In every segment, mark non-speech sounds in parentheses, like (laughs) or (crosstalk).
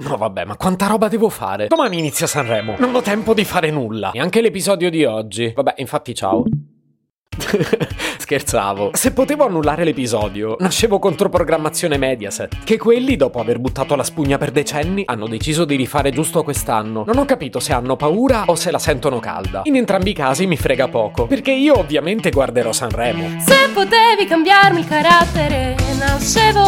No vabbè, ma quanta roba devo fare? Domani inizia Sanremo. Non ho tempo di fare nulla. Neanche l'episodio di oggi. Vabbè, infatti ciao. (laughs) Scherzavo. Se potevo annullare l'episodio, nascevo contro programmazione Mediaset. Che quelli, dopo aver buttato la spugna per decenni, hanno deciso di rifare giusto quest'anno. Non ho capito se hanno paura o se la sentono calda. In entrambi i casi mi frega poco, perché io ovviamente guarderò Sanremo. Se potevi cambiarmi il carattere, nascevo.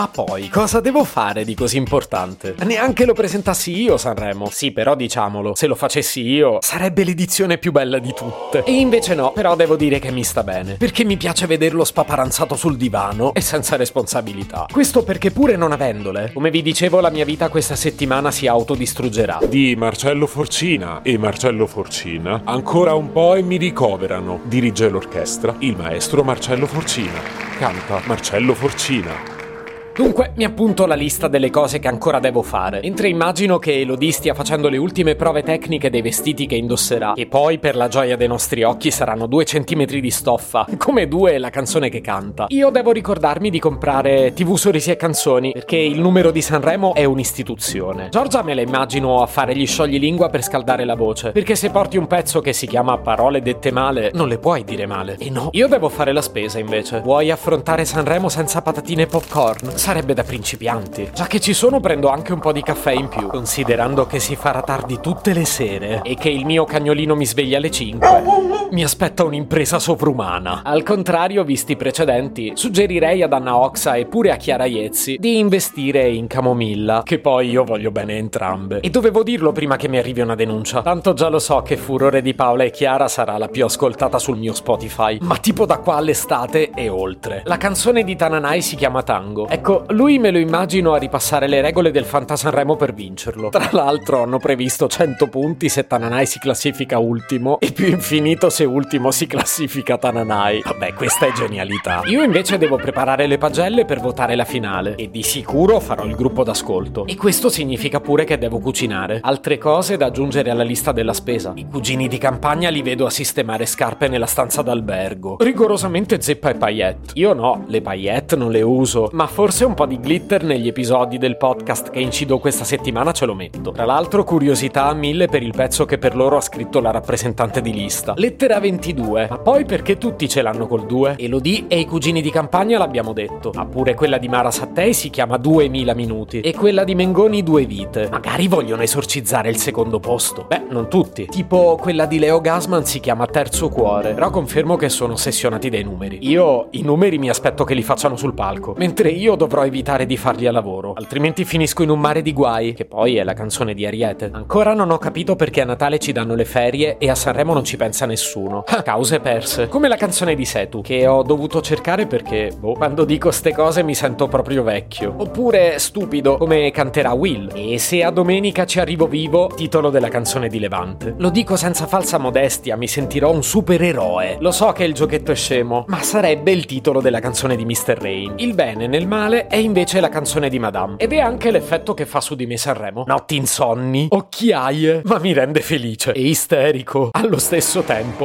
Ma poi, cosa devo fare di così importante? Neanche lo presentassi io Sanremo. Sì, però diciamolo, se lo facessi io, sarebbe l'edizione più bella di tutte. E invece no, però devo dire che mi sta bene. Perché mi piace vederlo spaparanzato sul divano e senza responsabilità. Questo perché pure non avendole, come vi dicevo, la mia vita questa settimana si autodistruggerà. Di Marcello Forcina e Marcello Forcina, ancora un po' e mi ricoverano. Dirige l'orchestra il maestro Marcello Forcina. Canta Marcello Forcina. Dunque, mi appunto la lista delle cose che ancora devo fare. Mentre immagino che Elodie stia facendo le ultime prove tecniche dei vestiti che indosserà. E poi, per la gioia dei nostri occhi, saranno due centimetri di stoffa. Come due la canzone che canta. Io devo ricordarmi di comprare TV Sorrisi e Canzoni, perché il numero di Sanremo è un'istituzione. Giorgia me la immagino a fare gli scioglilingua per scaldare la voce. Perché se porti un pezzo che si chiama Parole dette male, non le puoi dire male. E no, io devo fare la spesa invece. Vuoi affrontare Sanremo senza patatine e popcorn? Sarebbe da principianti. Già che ci sono prendo anche un po' di caffè in più, considerando che si farà tardi tutte le sere e che il mio cagnolino mi sveglia alle 5. Mi aspetta un'impresa sovrumana. Al contrario, visti i precedenti, suggerirei ad Anna Oxa e pure a Chiara Iezzi di investire in camomilla, che poi io voglio bene entrambe. E dovevo dirlo prima che mi arrivi una denuncia. Tanto già lo so che Furore di Paola e Chiara sarà la più ascoltata sul mio Spotify, ma tipo da qua all'estate e oltre. La canzone di Tananai si chiama Tango. Ecco, lui me lo immagino a ripassare le regole del Fanta Sanremo per vincerlo. Tra l'altro hanno previsto 100 punti se Tananai si classifica ultimo e più infinito se ultimo si classifica Tananai. Vabbè, questa è genialità. Io invece devo preparare le pagelle per votare la finale e di sicuro farò il gruppo d'ascolto. E questo significa pure che devo cucinare. Altre cose da aggiungere alla lista della spesa. I cugini di campagna li vedo a sistemare scarpe nella stanza d'albergo. Rigorosamente zeppa e paillette. Io no, le paillette non le uso, ma forse un po' di glitter negli episodi del podcast che incido questa settimana ce lo metto. Tra l'altro, curiosità a mille per il pezzo che per loro ha scritto la rappresentante di lista. Lettera 22. Ma poi perché tutti ce l'hanno col 2? Elodie e i cugini di campagna l'abbiamo detto. Ma pure quella di Mara Sattei si chiama 2000 minuti. E quella di Mengoni due vite. Magari vogliono esorcizzare il secondo posto. Beh, non tutti. Tipo quella di Leo Gasman si chiama Terzo Cuore. Però confermo che sono ossessionati dai numeri. Io i numeri mi aspetto che li facciano sul palco. Mentre io dovrò evitare di farli a lavoro, altrimenti finisco in un mare di guai, che poi è la canzone di Ariete. Ancora non ho capito perché a Natale ci danno le ferie e a Sanremo non ci pensa nessuno. Ah, cause perse. Come la canzone di Setu, che ho dovuto cercare perché, boh, quando dico ste cose mi sento proprio vecchio. Oppure stupido, come canterà Will. E se a domenica ci arrivo vivo, titolo della canzone di Levante. Lo dico senza falsa modestia, mi sentirò un supereroe. Lo so che il giochetto è scemo, ma sarebbe il titolo della canzone di Mr. Rain. Il bene nel male è invece la canzone di Madame. Ed è anche l'effetto che fa su di me Sanremo. Notti insonni, occhiaie, ma mi rende felice e isterico allo stesso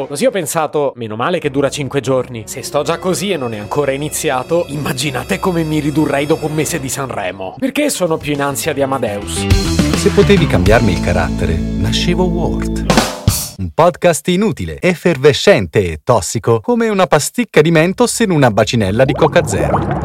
Così ho pensato, meno male che dura 5 giorni. Se sto già così e non è ancora iniziato, immaginate come mi ridurrei dopo un mese di Sanremo. Perché sono più in ansia di Amadeus? Se potevi cambiarmi il carattere, nascevo Ward. Un podcast inutile, effervescente e tossico, come una pasticca di mentos in una bacinella di Coca Zero.